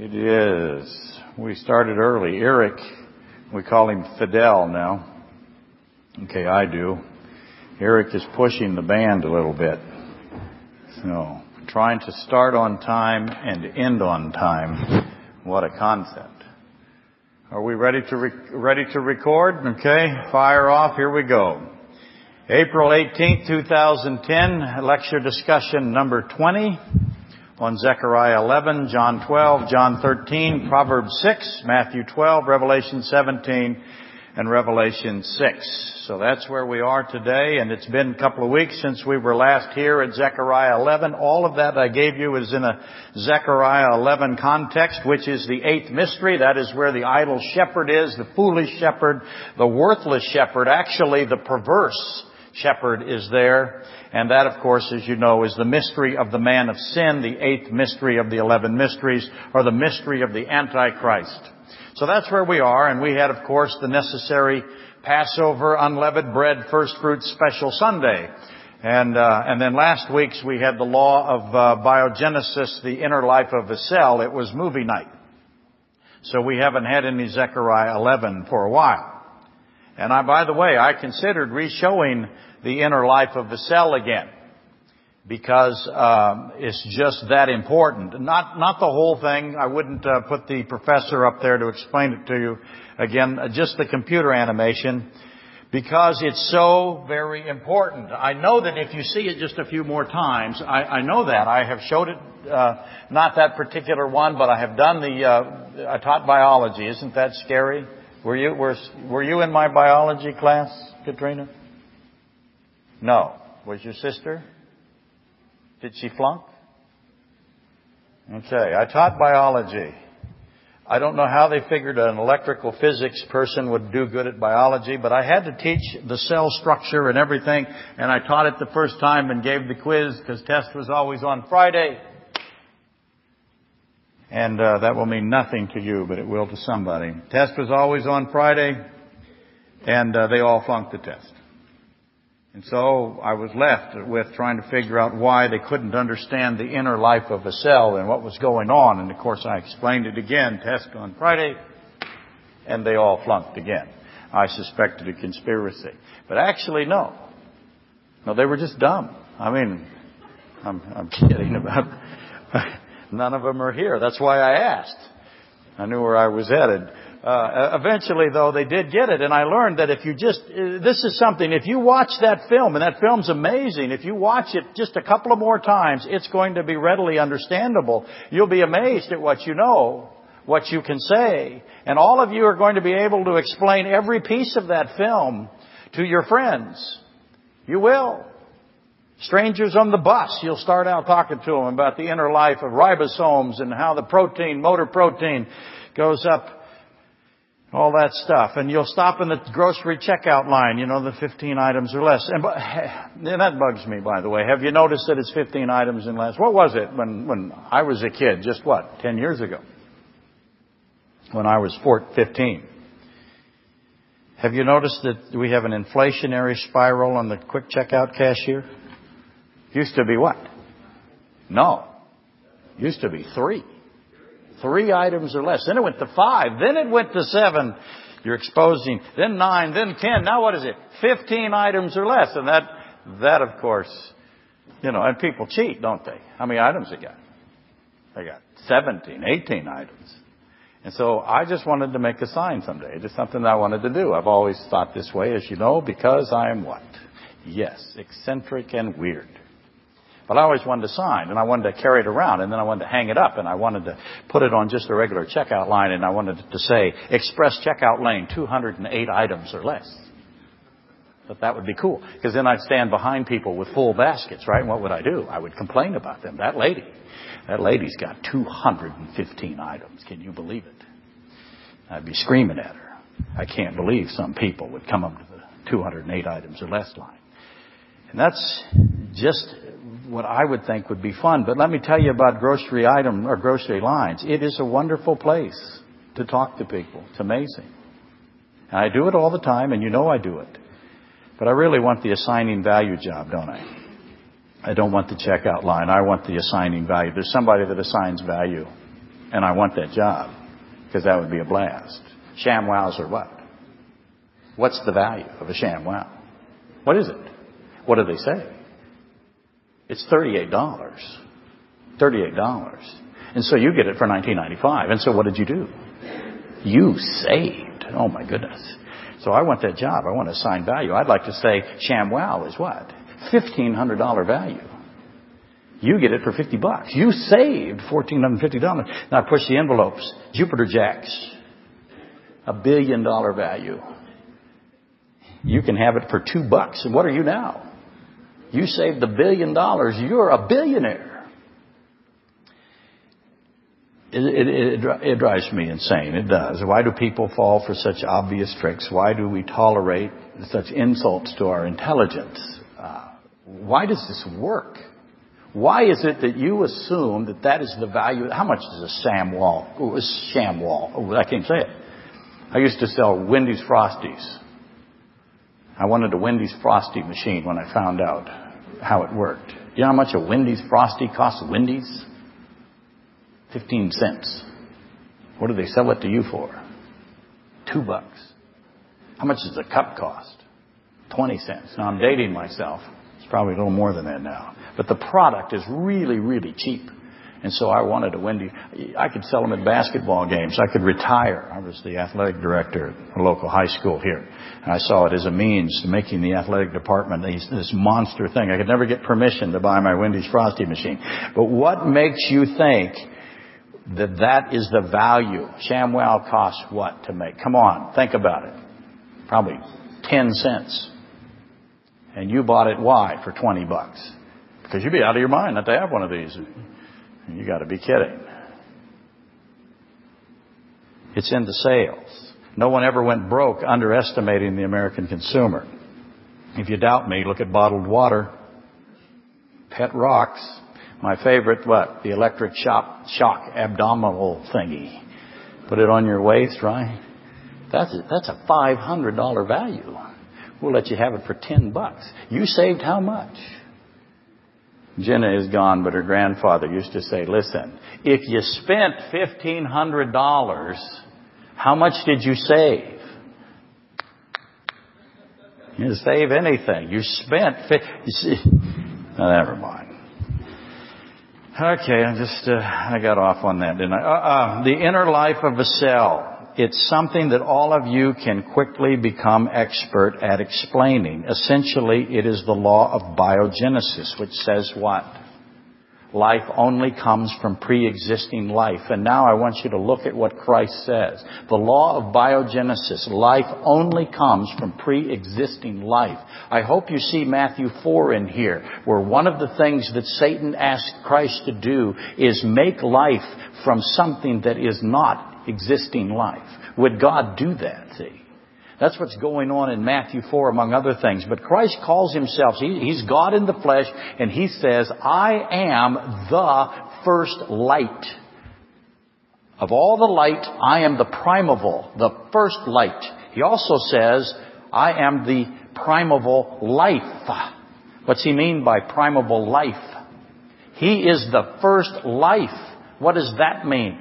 It is. We started early. Eric, we call him Fidel now. Okay, I do. Eric is pushing the band a little bit. So, trying to start on time and end on time. What a concept. Are we ready to re- ready to record? Okay, fire off. Here we go. April 18th, 2010, lecture discussion number 20 on Zechariah 11, John 12, John 13, Proverbs 6, Matthew 12, Revelation 17, and Revelation 6. So that's where we are today, and it's been a couple of weeks since we were last here at Zechariah 11. All of that I gave you is in a Zechariah 11 context, which is the eighth mystery. That is where the idol shepherd is, the foolish shepherd, the worthless shepherd, actually the perverse shepherd is there. And that, of course, as you know, is the mystery of the man of sin, the eighth mystery of the eleven mysteries, or the mystery of the Antichrist. So that's where we are, and we had, of course, the necessary Passover, unleavened bread, first fruits special Sunday. And, uh, and then last week's we had the law of uh, biogenesis, the inner life of a cell. It was movie night. So we haven't had any Zechariah 11 for a while. And I, by the way, I considered re-showing the inner life of the cell again because um, it's just that important. Not not the whole thing. I wouldn't uh, put the professor up there to explain it to you again. Uh, just the computer animation because it's so very important. I know that if you see it just a few more times, I, I know that I have showed it. Uh, not that particular one, but I have done the. Uh, I taught biology. Isn't that scary? Were you were were you in my biology class, Katrina? No. Was your sister? Did she flunk? Okay, I taught biology. I don't know how they figured an electrical physics person would do good at biology, but I had to teach the cell structure and everything, and I taught it the first time and gave the quiz because test was always on Friday. And uh, that will mean nothing to you, but it will to somebody. Test was always on Friday, and uh, they all flunked the test. And so I was left with trying to figure out why they couldn't understand the inner life of a cell and what was going on. And of course I explained it again, test on Friday, and they all flunked again. I suspected a conspiracy. But actually, no. No, they were just dumb. I mean, I'm, I'm kidding about None of them are here. That's why I asked. I knew where I was headed. Uh, eventually, though, they did get it, and I learned that if you just, uh, this is something, if you watch that film, and that film's amazing, if you watch it just a couple of more times, it's going to be readily understandable. You'll be amazed at what you know, what you can say, and all of you are going to be able to explain every piece of that film to your friends. You will. Strangers on the bus, you'll start out talking to them about the inner life of ribosomes and how the protein, motor protein, goes up, all that stuff. And you'll stop in the grocery checkout line, you know, the 15 items or less. And, and that bugs me, by the way. Have you noticed that it's 15 items and less? What was it when, when I was a kid? Just what? 10 years ago? When I was 14, 15. Have you noticed that we have an inflationary spiral on the quick checkout cashier? Used to be what? No. Used to be three. Three items or less. Then it went to five. Then it went to seven. You're exposing. Then nine. Then ten. Now what is it? Fifteen items or less. And that, that of course, you know, and people cheat, don't they? How many items they got? They got 17, 18 items. And so I just wanted to make a sign someday. Just something that I wanted to do. I've always thought this way, as you know, because I am what? Yes, eccentric and weird. But I always wanted to sign, and I wanted to carry it around, and then I wanted to hang it up, and I wanted to put it on just a regular checkout line, and I wanted to say, express checkout lane, 208 items or less. But that would be cool, because then I'd stand behind people with full baskets, right? And what would I do? I would complain about them. That lady, that lady's got 215 items. Can you believe it? I'd be screaming at her. I can't believe some people would come up to the 208 items or less line. And that's just what I would think would be fun. But let me tell you about grocery item or grocery lines. It is a wonderful place to talk to people. It's amazing. And I do it all the time, and you know I do it. But I really want the assigning value job, don't I? I don't want the checkout line. I want the assigning value. There's somebody that assigns value. And I want that job because that would be a blast. ShamWows what? What's the value of a ShamWow? What is it? What do they say? It's $38. $38. And so you get it for 1995. And so what did you do? You saved. Oh my goodness. So I want that job. I want assigned value. I'd like to say ShamWow is what? $1,500 value. You get it for 50 bucks. You saved $1,450. Now push the envelopes. Jupiter Jacks. A billion dollar value. You can have it for two bucks. And what are you now? You saved a billion dollars. You're a billionaire. It, it, it, it, drives me insane. It does. Why do people fall for such obvious tricks? Why do we tolerate such insults to our intelligence? Uh, why does this work? Why is it that you assume that that is the value? How much is a Sam Wall? Oh, a sham wall. Oh, I can't say it. I used to sell Wendy's Frosties. I wanted a Wendy's Frosty machine when I found out how it worked. You know how much a Wendy's Frosty costs Wendy's? 15 cents. What do they sell it to you for? Two bucks. How much does a cup cost? 20 cents. Now I'm dating myself. It's probably a little more than that now. But the product is really, really cheap. And so I wanted a Wendy. I could sell them at basketball games. I could retire. I was the athletic director at a local high school here. And I saw it as a means to making the athletic department this monster thing. I could never get permission to buy my Wendy's Frosty machine. But what makes you think that that is the value. ShamWow costs what to make? Come on, think about it. Probably 10 cents. And you bought it why for 20 bucks? Because you'd be out of your mind not to have one of these. You gotta be kidding. It's in the sales. No one ever went broke underestimating the American consumer. If you doubt me, look at bottled water, pet rocks, my favorite, what? The electric shock, shock abdominal thingy. Put it on your waist, right? That's a, that's a $500 value. We'll let you have it for 10 bucks. You saved how much? Jenna is gone, but her grandfather used to say, listen, if you spent $1,500, how much did you save? You didn't save anything. You spent, you see, never mind. Okay, I just uh, I got off on that, didn't I? Uh, uh, the inner life of a cell. It's something that all of you can quickly become expert at explaining. Essentially, it is the law of biogenesis, which says what? Life only comes from pre-existing life. And now I want you to look at what Christ says. The law of biogenesis. Life only comes from pre-existing life. I hope you see Matthew 4 in here, where one of the things that Satan asked Christ to do is make life from something that is not existing life. Would God do that, see? That's what's going on in Matthew 4 among other things. But Christ calls himself, he, he's God in the flesh, and he says, I am the first light. Of all the light, I am the primeval, the first light. He also says, I am the primeval life. What's he mean by primeval life? He is the first life. What does that mean?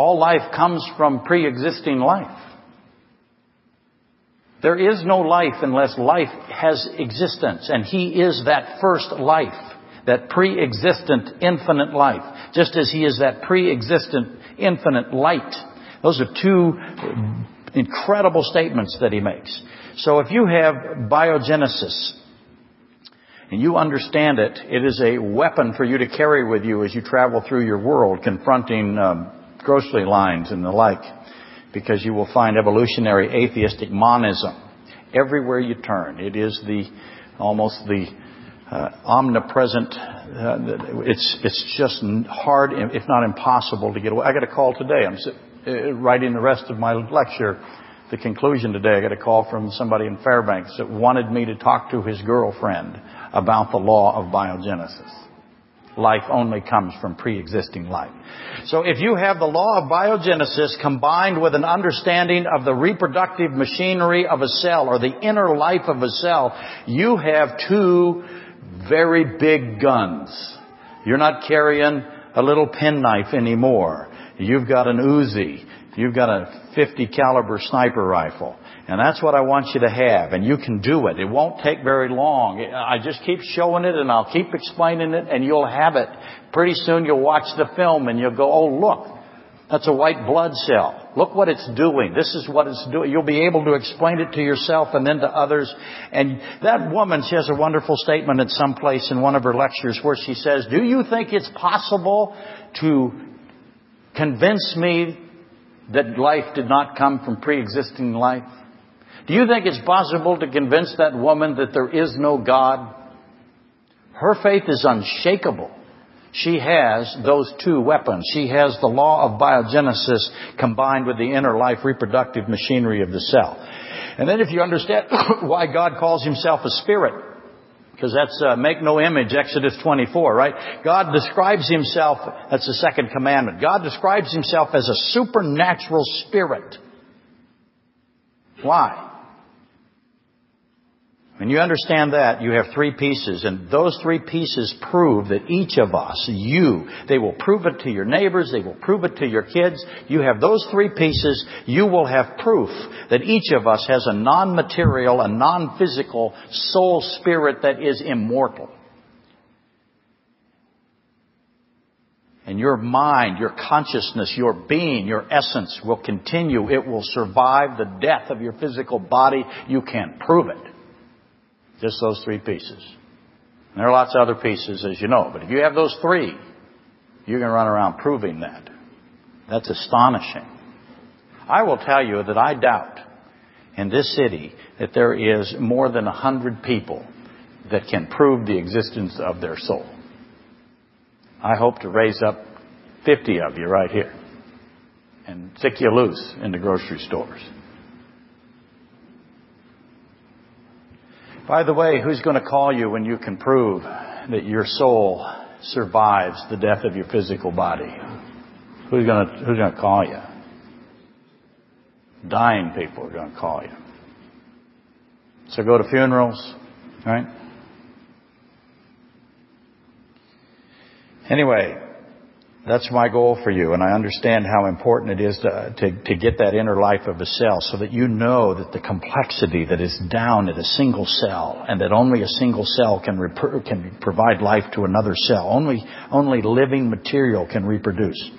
All life comes from pre-existing life. There is no life unless life has existence, and He is that first life, that pre-existent infinite life, just as He is that pre-existent infinite light. Those are two incredible statements that He makes. So if you have biogenesis, and you understand it, it is a weapon for you to carry with you as you travel through your world, confronting um, grocery lines and the like, because you will find evolutionary atheistic monism everywhere you turn. It is the almost the uh, omnipresent. Uh, it's it's just hard, if not impossible, to get away. I got a call today. I'm uh, writing the rest of my lecture. The conclusion today, I got a call from somebody in Fairbanks that wanted me to talk to his girlfriend about the law of biogenesis. Life only comes from pre-existing life. So if you have the law of biogenesis combined with an understanding of the reproductive machinery of a cell or the inner life of a cell, you have two very big guns. You're not carrying a little penknife anymore. You've got an Uzi. You've got a 50 caliber sniper rifle. And that's what I want you to have. And you can do it. It won't take very long. I just keep showing it and I'll keep explaining it and you'll have it. Pretty soon you'll watch the film and you'll go, oh look, that's a white blood cell. Look what it's doing. This is what it's doing. You'll be able to explain it to yourself and then to others. And that woman, she has a wonderful statement at some place in one of her lectures where she says, do you think it's possible to convince me that life did not come from pre-existing life? Do you think it's possible to convince that woman that there is no God? Her faith is unshakable. She has those two weapons. She has the law of biogenesis combined with the inner life reproductive machinery of the cell. And then if you understand why God calls himself a spirit, because that's uh, make no image, Exodus 24, right? God describes himself, that's the second commandment. God describes himself as a supernatural spirit. Why? When you understand that, you have three pieces, and those three pieces prove that each of us, you, they will prove it to your neighbors, they will prove it to your kids. You have those three pieces, you will have proof that each of us has a non-material, a non-physical soul spirit that is immortal. And your mind, your consciousness, your being, your essence will continue. It will survive the death of your physical body. You can't prove it. Just those three pieces. And there are lots of other pieces, as you know, but if you have those three, you can run around proving that. That's astonishing. I will tell you that I doubt in this city that there is more than a hundred people that can prove the existence of their soul. I hope to raise up 50 of you right here and stick you loose in the grocery stores. By the way, who's going to call you when you can prove that your soul survives the death of your physical body? Who's going to, who's going to call you? Dying people are going to call you. So go to funerals, right? Anyway, that's my goal for you, and I understand how important it is to, to, to, get that inner life of a cell so that you know that the complexity that is down at a single cell and that only a single cell can, rep- can provide life to another cell. Only, only living material can reproduce.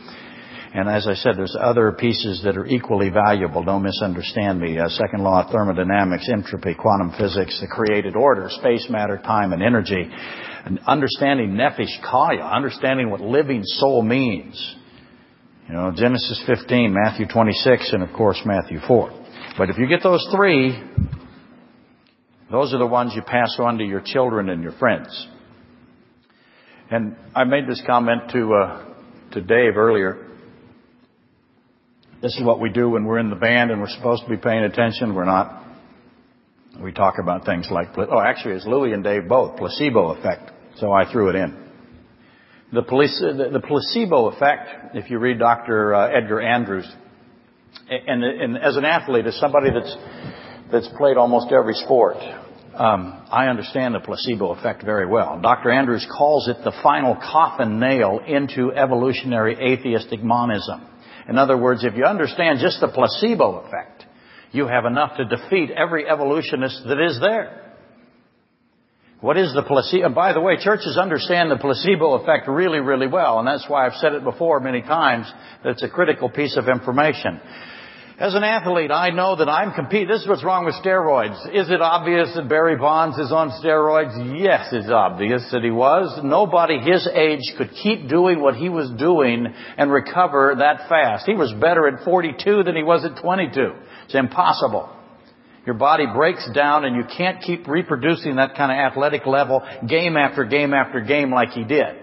And as I said, there's other pieces that are equally valuable. Don't misunderstand me. Uh, second law of thermodynamics, entropy, quantum physics, the created order, space, matter, time, and energy. And understanding nephesh chayah, understanding what living soul means. You know, Genesis 15, Matthew 26, and of course Matthew 4. But if you get those three, those are the ones you pass on to your children and your friends. And I made this comment to, uh, to Dave earlier. This is what we do when we're in the band and we're supposed to be paying attention. We're not. We talk about things like, oh, actually, it's Louis and Dave both, placebo effect. So I threw it in. The, police, the, the placebo effect, if you read Dr. Uh, Edgar Andrews, and, and, as an athlete, as somebody that's, that's played almost every sport, um, I understand the placebo effect very well. Dr. Andrews calls it the final coffin nail into evolutionary atheistic monism. In other words, if you understand just the placebo effect, you have enough to defeat every evolutionist that is there. What is the placebo? By the way, churches understand the placebo effect really, really well, and that's why I've said it before many times that it's a critical piece of information. As an athlete, I know that I'm competing. This is what's wrong with steroids. Is it obvious that Barry Bonds is on steroids? Yes, it's obvious that he was. Nobody his age could keep doing what he was doing and recover that fast. He was better at 42 than he was at 22. It's impossible. Your body breaks down and you can't keep reproducing that kind of athletic level game after game after game like he did.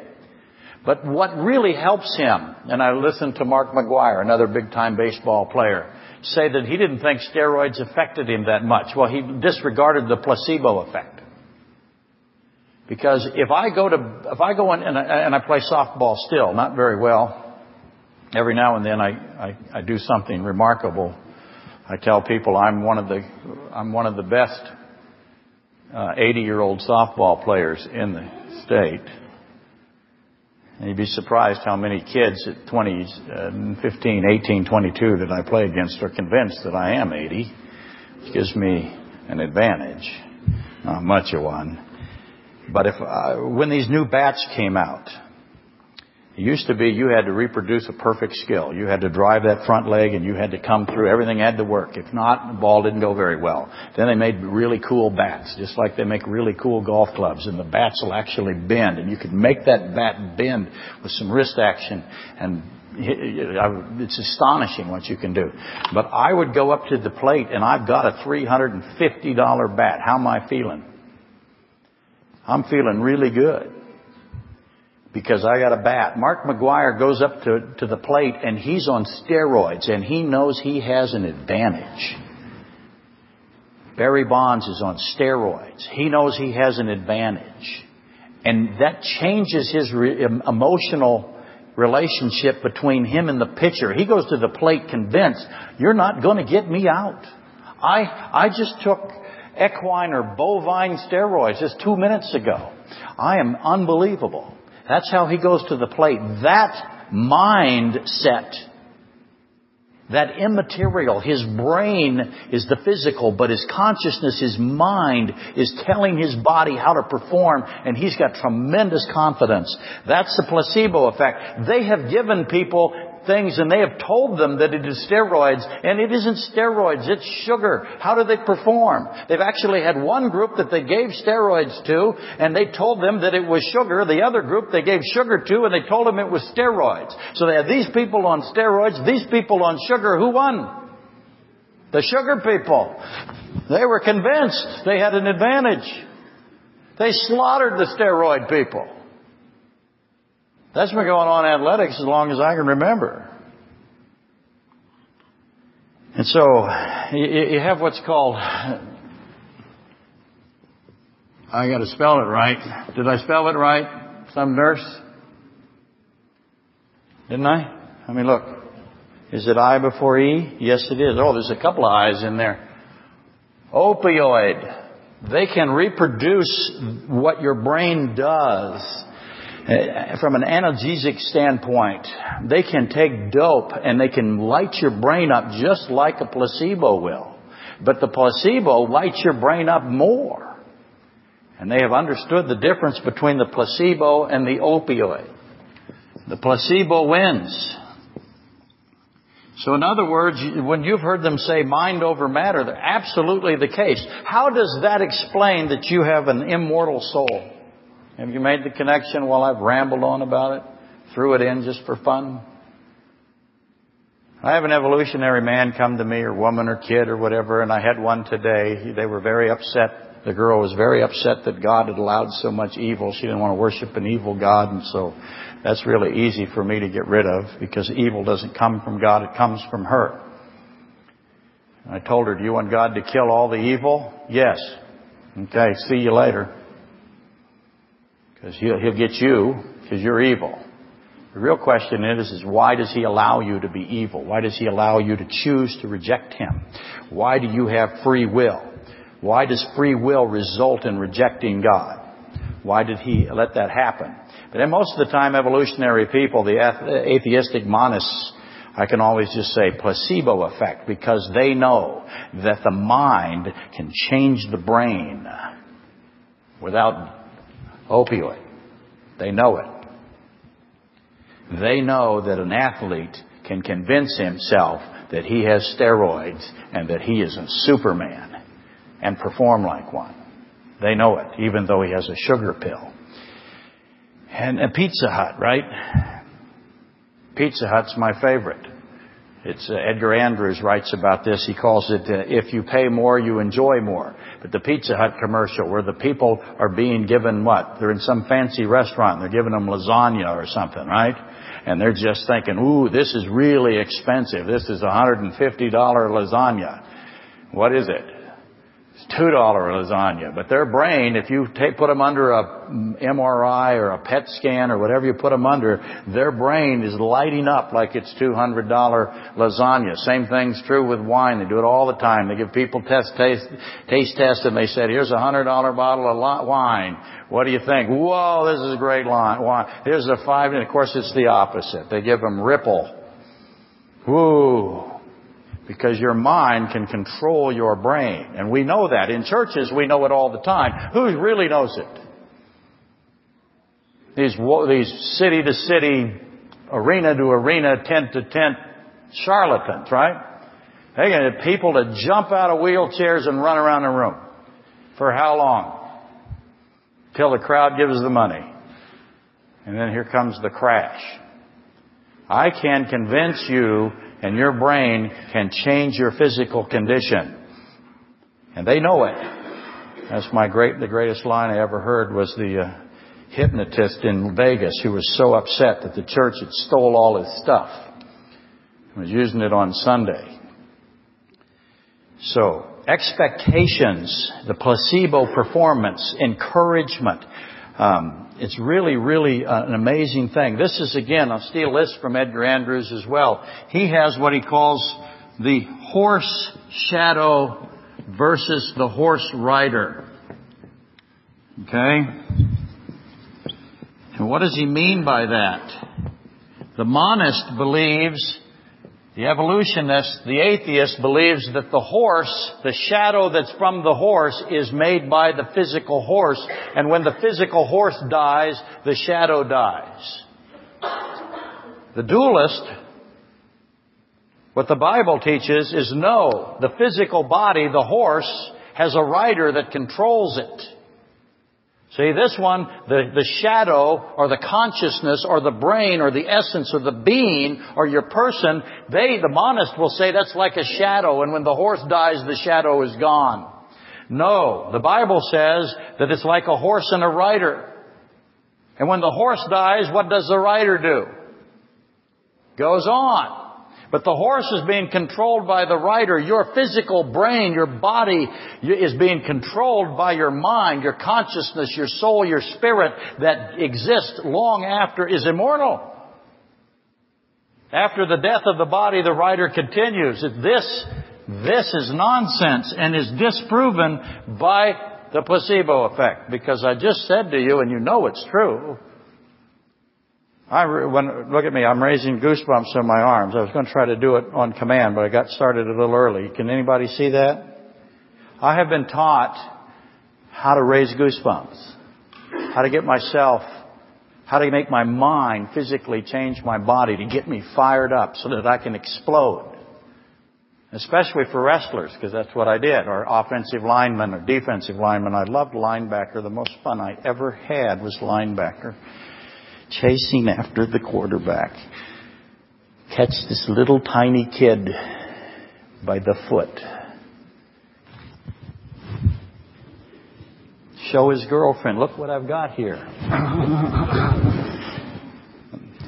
But what really helps him, and I listened to Mark McGwire, another big time baseball player, say that he didn't think steroids affected him that much. Well, he disregarded the placebo effect. Because if I go to, if I go in and I, and I play softball still, not very well, every now and then I, I, I do something remarkable. I tell people I'm one of the, I'm one of the best 80 uh, year old softball players in the state. And you'd be surprised how many kids at 20, uh, 15, 18, 22 that I play against are convinced that I am 80. Which gives me an advantage. Not much of one. But if, uh, when these new bats came out, it used to be you had to reproduce a perfect skill. You had to drive that front leg and you had to come through. Everything had to work. If not, the ball didn't go very well. Then they made really cool bats, just like they make really cool golf clubs. And the bats will actually bend. And you could make that bat bend with some wrist action. And it's astonishing what you can do. But I would go up to the plate and I've got a $350 bat. How am I feeling? I'm feeling really good because I got a bat. Mark McGwire goes up to, to the plate and he's on steroids and he knows he has an advantage. Barry Bonds is on steroids. He knows he has an advantage. And that changes his re- emotional relationship between him and the pitcher. He goes to the plate convinced, you're not going to get me out. I, I just took equine or bovine steroids just two minutes ago. I am unbelievable. That's how he goes to the plate. That mindset, that immaterial, his brain is the physical, but his consciousness, his mind is telling his body how to perform, and he's got tremendous confidence. That's the placebo effect. They have given people things and they have told them that it is steroids and it isn't steroids, it's sugar. How do they perform? They've actually had one group that they gave steroids to and they told them that it was sugar. The other group they gave sugar to and they told them it was steroids. So they had these people on steroids, these people on sugar. Who won? The sugar people. They were convinced they had an advantage. They slaughtered the steroid people. That's been going on in athletics as long as I can remember. And so, you have what's called, I gotta spell it right. Did I spell it right? Some nurse? Didn't I? I mean, look. Is it I before E? Yes, it is. Oh, there's a couple of I's in there. Opioid. They can reproduce what your brain does Uh, from an analgesic standpoint, they can take dope and they can light your brain up just like a placebo will. But the placebo lights your brain up more. And they have understood the difference between the placebo and the opioid. The placebo wins. So in other words, when you've heard them say mind over matter, they're absolutely the case. How does that explain that you have an immortal soul? Have you made the connection while I've rambled on about it? Threw it in just for fun? I have an evolutionary man come to me, or woman, or kid, or whatever, and I had one today. They were very upset. The girl was very upset that God had allowed so much evil. She didn't want to worship an evil God, and so that's really easy for me to get rid of because evil doesn't come from God, it comes from her. I told her, do you want God to kill all the evil? Yes. Okay, see you later. Because he'll, he'll get you because you're evil. The real question is, is why does he allow you to be evil? Why does he allow you to choose to reject him? Why do you have free will? Why does free will result in rejecting God? Why did he let that happen? But then most of the time, evolutionary people, the atheistic monists, I can always just say placebo effect because they know that the mind can change the brain without opioid. They know it. They know that an athlete can convince himself that he has steroids and that he is a superman and perform like one. They know it, even though he has a sugar pill. And a Pizza Hut, right? Pizza Hut's my favorite. It's uh, Edgar Andrews writes about this. He calls it, uh, if you pay more, you enjoy more. But the Pizza Hut commercial where the people are being given what? They're in some fancy restaurant. They're giving them lasagna or something, right? And they're just thinking, ooh, this is really expensive. This is a $150 lasagna. What is it? Two dollar lasagna. But their brain, if you take, put them under a MRI or a PET scan or whatever you put them under, their brain is lighting up like it's two hundred dollar lasagna. Same thing's true with wine. They do it all the time. They give people test taste taste tests and they said, "Here's a hundred dollar bottle of wine. What do you think? Whoa, this is great wine. Here's a five, and of course it's the opposite. They give them Ripple. Whoa because your mind can control your brain. And we know that. In churches, we know it all the time. Who really knows it? These, these city to city, arena to arena, tent to tent charlatans, right? They get people to jump out of wheelchairs and run around the room. For how long? Till the crowd gives the money. And then here comes the crash. I can convince you and your brain can change your physical condition. And they know it. That's my great, the greatest line I ever heard was the uh, hypnotist in Vegas who was so upset that the church had stole all his stuff. He was using it on Sunday. So, expectations, the placebo performance, encouragement, um, it's really, really uh, an amazing thing. This is again, I'll steal this from Edgar Andrews as well. He has what he calls the horse shadow versus the horse rider. Okay? And what does he mean by that? The monist believes the evolutionist, the atheist, believes that the horse, the shadow that's from the horse, is made by the physical horse, and when the physical horse dies, the shadow dies. The dualist, what the Bible teaches is no, the physical body, the horse, has a rider that controls it. See, this one, the, the shadow or the consciousness or the brain or the essence or the being or your person, they, the monist will say that's like a shadow and when the horse dies, the shadow is gone. No, the Bible says that it's like a horse and a rider. And when the horse dies, what does the rider do? Goes on. But the horse is being controlled by the rider. Your physical brain, your body is being controlled by your mind, your consciousness, your soul, your spirit that exists long after is immortal. After the death of the body, the rider continues. This, this is nonsense and is disproven by the placebo effect because I just said to you and you know it's true I, when, look at me, I'm raising goosebumps on my arms. I was going to try to do it on command, but I got started a little early. Can anybody see that? I have been taught how to raise goosebumps, how to get myself, how to make my mind physically change my body to get me fired up so that I can explode. Especially for wrestlers, because that's what I did, or offensive linemen or defensive linemen. I loved linebacker. The most fun I ever had was linebacker chasing after the quarterback. Catch this little tiny kid by the foot. Show his girlfriend, look what I've got here.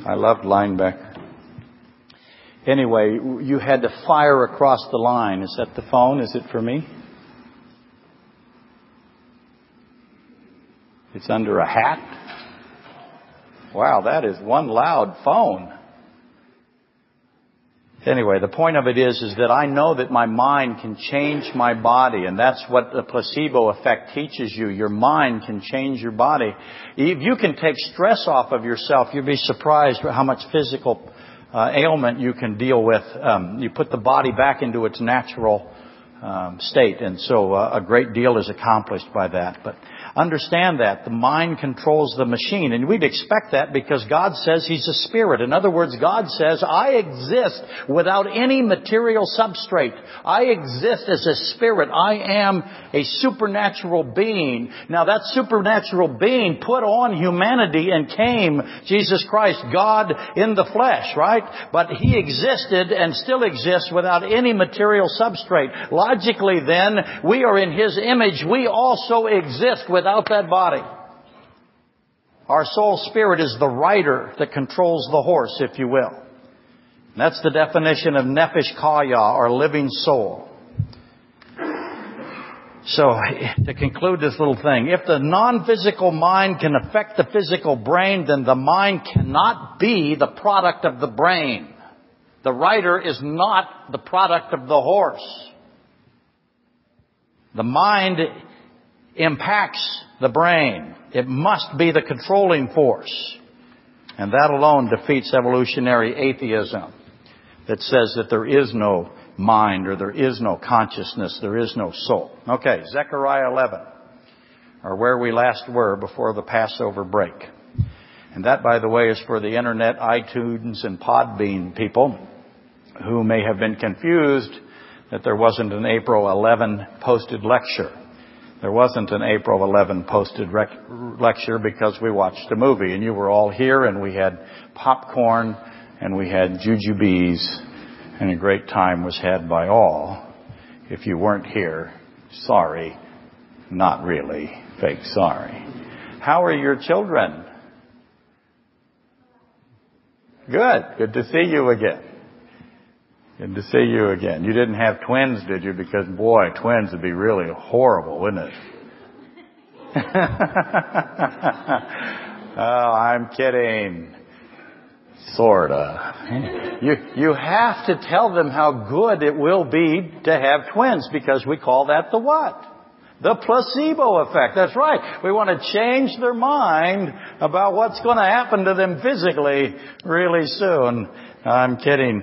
I loved linebacker. Anyway, you had to fire across the line. Is that the phone? Is it for me? It's under a hat? Wow, that is one loud phone. Anyway, the point of it is, is that I know that my mind can change my body, and that's what the placebo effect teaches you. Your mind can change your body. If you can take stress off of yourself, you'll be surprised how much physical uh, ailment you can deal with. Um, you put the body back into its natural um, state, and so uh, a great deal is accomplished by that. But Understand that. The mind controls the machine. And we'd expect that because God says He's a spirit. In other words, God says, I exist without any material substrate. I exist as a spirit. I am a supernatural being. Now that supernatural being put on humanity and came Jesus Christ, God in the flesh, right? But He existed and still exists without any material substrate. Logically then, we are in His image. We also exist with without that body. Our soul spirit is the rider that controls the horse, if you will. And that's the definition of nephesh chayah, or living soul. So, to conclude this little thing, if the non-physical mind can affect the physical brain, then the mind cannot be the product of the brain. The rider is not the product of the horse. The mind impacts the brain. It must be the controlling force. And that alone defeats evolutionary atheism that says that there is no mind or there is no consciousness, there is no soul. Okay, Zechariah 11, or where we last were before the Passover break. And that, by the way, is for the internet, iTunes, and Podbean people who may have been confused that there wasn't an April 11 posted lecture. There wasn't an April 11 posted rec- lecture because we watched a movie and you were all here and we had popcorn and we had jujubes and a great time was had by all. If you weren't here, sorry. Not really. Fake sorry. How are your children? Good. Good to see you again. Good to see you again. You didn't have twins, did you? Because boy, twins would be really horrible, wouldn't it? oh, I'm kidding. Sorta. You, you have to tell them how good it will be to have twins because we call that the what? The placebo effect. That's right. We want to change their mind about what's going to happen to them physically really soon. I'm kidding.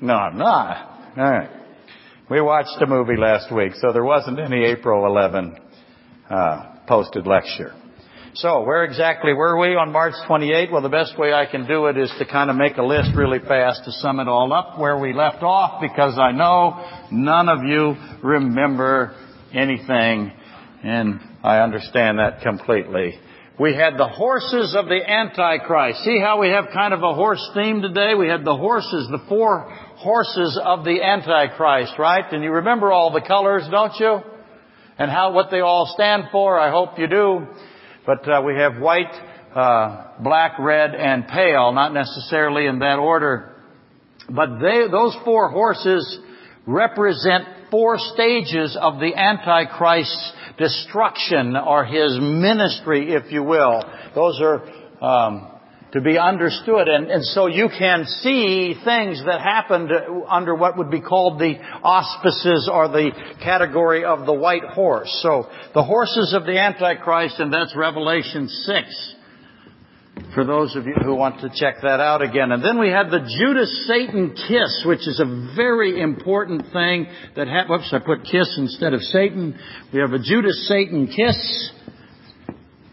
No, I'm not. All right. We watched a movie last week, so there wasn't any April 11 uh, posted lecture. So, where exactly were we on March 28? Well, the best way I can do it is to kind of make a list really fast to sum it all up where we left off because I know none of you remember anything and I understand that completely. We had the horses of the Antichrist. See how we have kind of a horse theme today? We had the horses, the four horses of the Antichrist, right? And you remember all the colors, don't you? And how, what they all stand for, I hope you do. But uh, we have white, uh, black, red, and pale, not necessarily in that order. But they, those four horses represent four stages of the Antichrist's destruction or his ministry, if you will. Those are um, to be understood. And, and so you can see things that happened under what would be called the auspices or the category of the white horse. So the horses of the Antichrist, and that's Revelation 6 for those of you who want to check that out again. And then we had the Judas Satan kiss, which is a very important thing that ha- whoops, I put kiss instead of Satan. We have a Judas Satan kiss.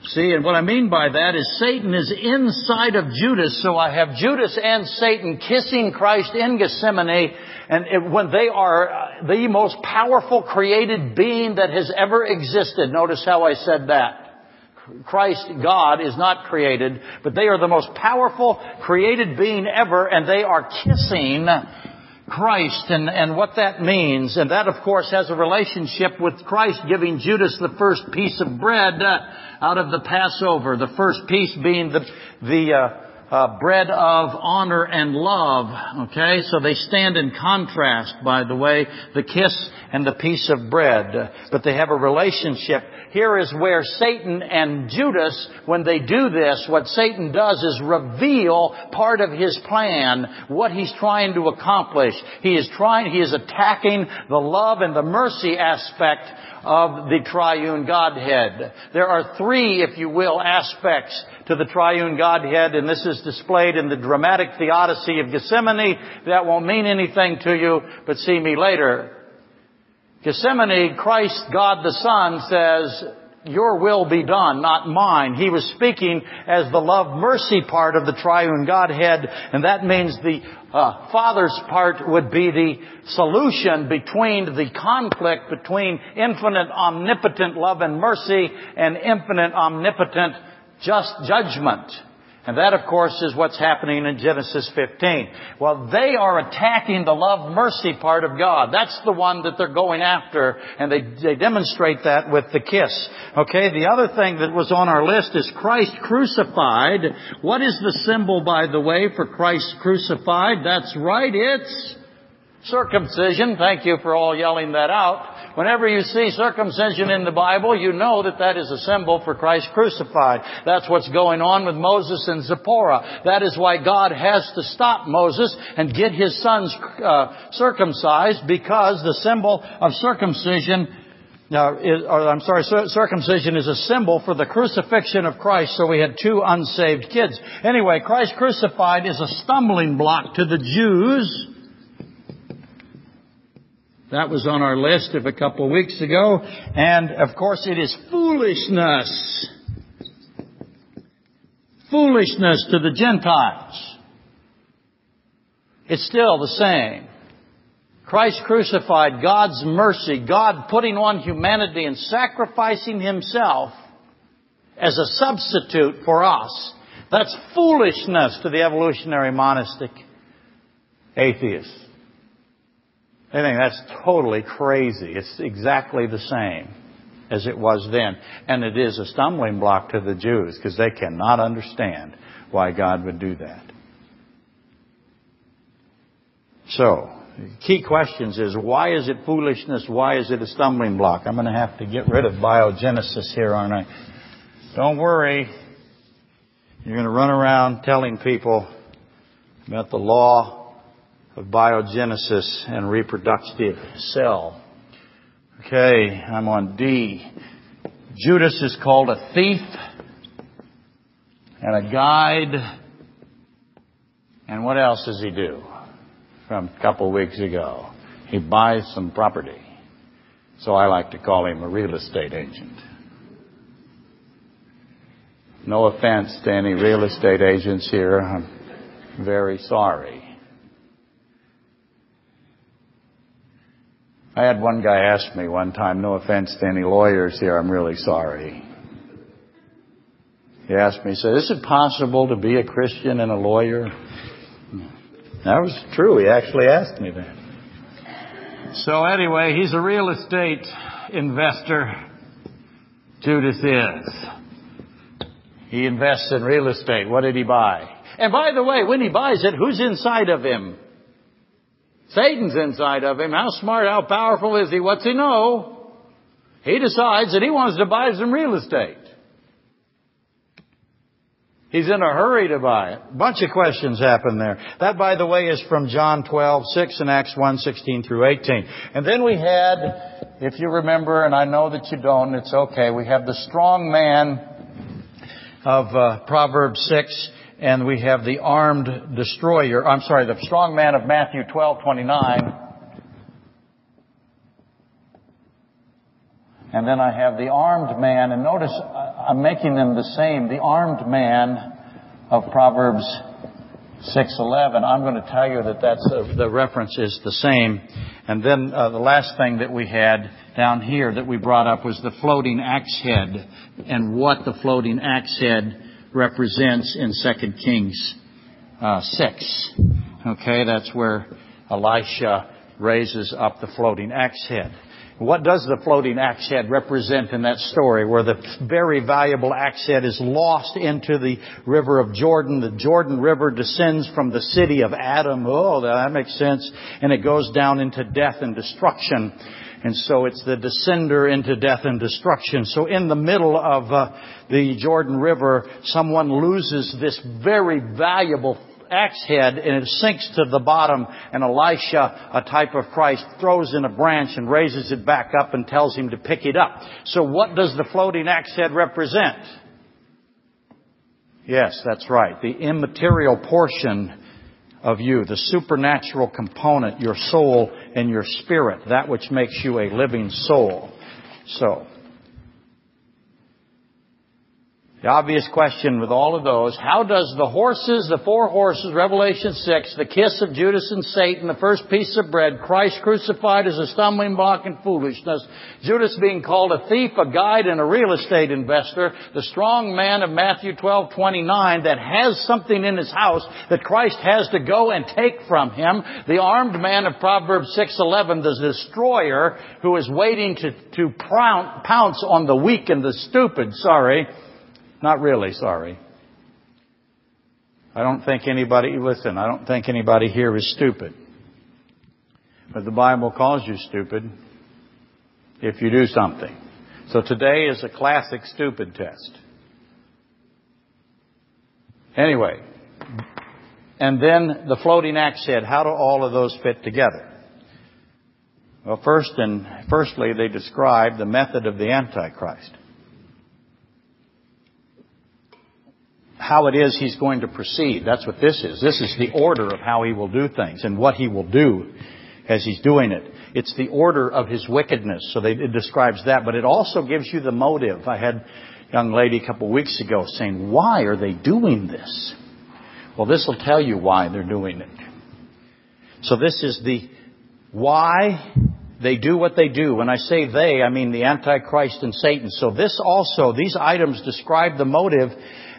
See, and what I mean by that is Satan is inside of Judas, so I have Judas and Satan kissing Christ in Gethsemane, and it, when they are uh, the most powerful created being that has ever existed. Notice how I said that. Christ, God, is not created, but they are the most powerful created being ever, and they are kissing Christ and, and what that means. And that, of course, has a relationship with Christ giving Judas the first piece of bread uh, out of the Passover. The first piece being the, the uh, uh, bread of honor and love. Okay, so they stand in contrast, by the way, the kiss and the piece of bread. But they have a relationship. Here is where Satan and Judas, when they do this, what Satan does is reveal part of his plan, what he's trying to accomplish. He is trying, he is attacking the love and the mercy aspect of the triune Godhead. There are three, if you will, aspects to the triune Godhead, and this is displayed in the dramatic theodicy of Gethsemane. That won't mean anything to you, but see me later. Gethsemane, Christ, God the Son, says, your will be done, not mine. He was speaking as the love mercy part of the triune Godhead, and that means the uh, Father's part would be the solution between the conflict between infinite omnipotent love and mercy and infinite omnipotent just judgment. And that, of course, is what's happening in Genesis 15. Well, they are attacking the love mercy part of God. That's the one that they're going after, and they, they demonstrate that with the kiss. Okay, the other thing that was on our list is Christ crucified. What is the symbol, by the way, for Christ crucified? That's right, it's circumcision. Thank you for all yelling that out. Whenever you see circumcision in the Bible, you know that that is a symbol for Christ crucified. That's what's going on with Moses and Zipporah. That is why God has to stop Moses and get his sons uh, circumcised because the symbol of circumcision now, or, I'm sorry, circumcision is a symbol for the crucifixion of Christ, so we had two unsaved kids. Anyway, Christ crucified is a stumbling block to the Jews. That was on our list of a couple of weeks ago. And, of course, it is foolishness. Foolishness to the Gentiles. It's still the same. Christ crucified, God's mercy, God putting on humanity and sacrificing Himself as a substitute for us. That's foolishness to the evolutionary monistic atheists. They think that's totally crazy. It's exactly the same as it was then. And it is a stumbling block to the Jews because they cannot understand why God would do that. So, key questions is why is it foolishness? Why is it a stumbling block? I'm going to have to get rid of biogenesis here, aren't I? Don't worry. You're going to run around telling people about the law of biogenesis and reproductive cell. Okay, I'm on D. Judas is called a thief and a guide. And what else does he do? from a couple of weeks ago. He buys some property. So I like to call him a real estate agent. No offense to any real estate agents here. I'm very sorry. I had one guy ask me one time, no offense to any lawyers here, I'm really sorry. He asked me, he said, is it possible to be a Christian and a lawyer? That was true. He actually asked me that. So anyway, he's a real estate investor. Judas is. He invests in real estate. What did he buy? And by the way, when he buys it, who's inside of him? Satan's inside of him. How smart, how powerful is he? What's he know? He decides that he wants to buy some real estate. He's in a hurry to buy it. A bunch of questions happen there. That, by the way, is from John 12, 6 and Acts 1, 16 through 18. And then we had, if you remember, and I know that you don't, it's okay, we have the strong man of uh, Proverbs 6, and we have the armed destroyer, I'm sorry, the strong man of Matthew 12, 29, And then I have the armed man, and notice I'm making them the same. The armed man of Proverbs 6:11. I'm going to tell you that that's a, the reference is the same. And then uh, the last thing that we had down here that we brought up was the floating axe head and what the floating axe head represents in 2 Kings uh, 6. Okay, that's where Elisha raises up the floating axe head. What does the floating axe head represent in that story where the very valuable axe head is lost into the river of Jordan? The Jordan River descends from the city of Adam. Oh, that makes sense. And it goes down into death and destruction. And so it's the descender into death and destruction. So in the middle of uh, the Jordan River, someone loses this very valuable axe head and it sinks to the bottom and Elisha, a type of Christ, throws in a branch and raises it back up and tells him to pick it up. So what does the floating axe head represent? Yes, that's right. The immaterial portion of you, the supernatural component, your soul and your spirit, that which makes you a living soul. So, the obvious question with all of those, how does the horses, the four horses, Revelation 6, the kiss of Judas and Satan, the first piece of bread, Christ crucified as a stumbling block and foolishness, Judas being called a thief, a guide, and a real estate investor, the strong man of Matthew 12, 29 that has something in his house that Christ has to go and take from him, the armed man of Proverbs 6, 11, the destroyer who is waiting to, to pounce on the weak and the stupid, sorry, not really, sorry. I don't think anybody, listen, I don't think anybody here is stupid. But the Bible calls you stupid. if you do something. So today is a classic stupid test. Anyway, and then the floating axe head, how do all of those fit together? Well, first and firstly, they describe the method of the Antichrist. How it is he's going to proceed. That's what this is. This is the order of how he will do things and what he will do as he's doing it. It's the order of his wickedness. So they, it describes that, but it also gives you the motive. I had a young lady a couple of weeks ago saying, why are they doing this? Well, this will tell you why they're doing it. So this is the why they do what they do. When I say they, I mean the Antichrist and Satan. So this also, these items describe the motive,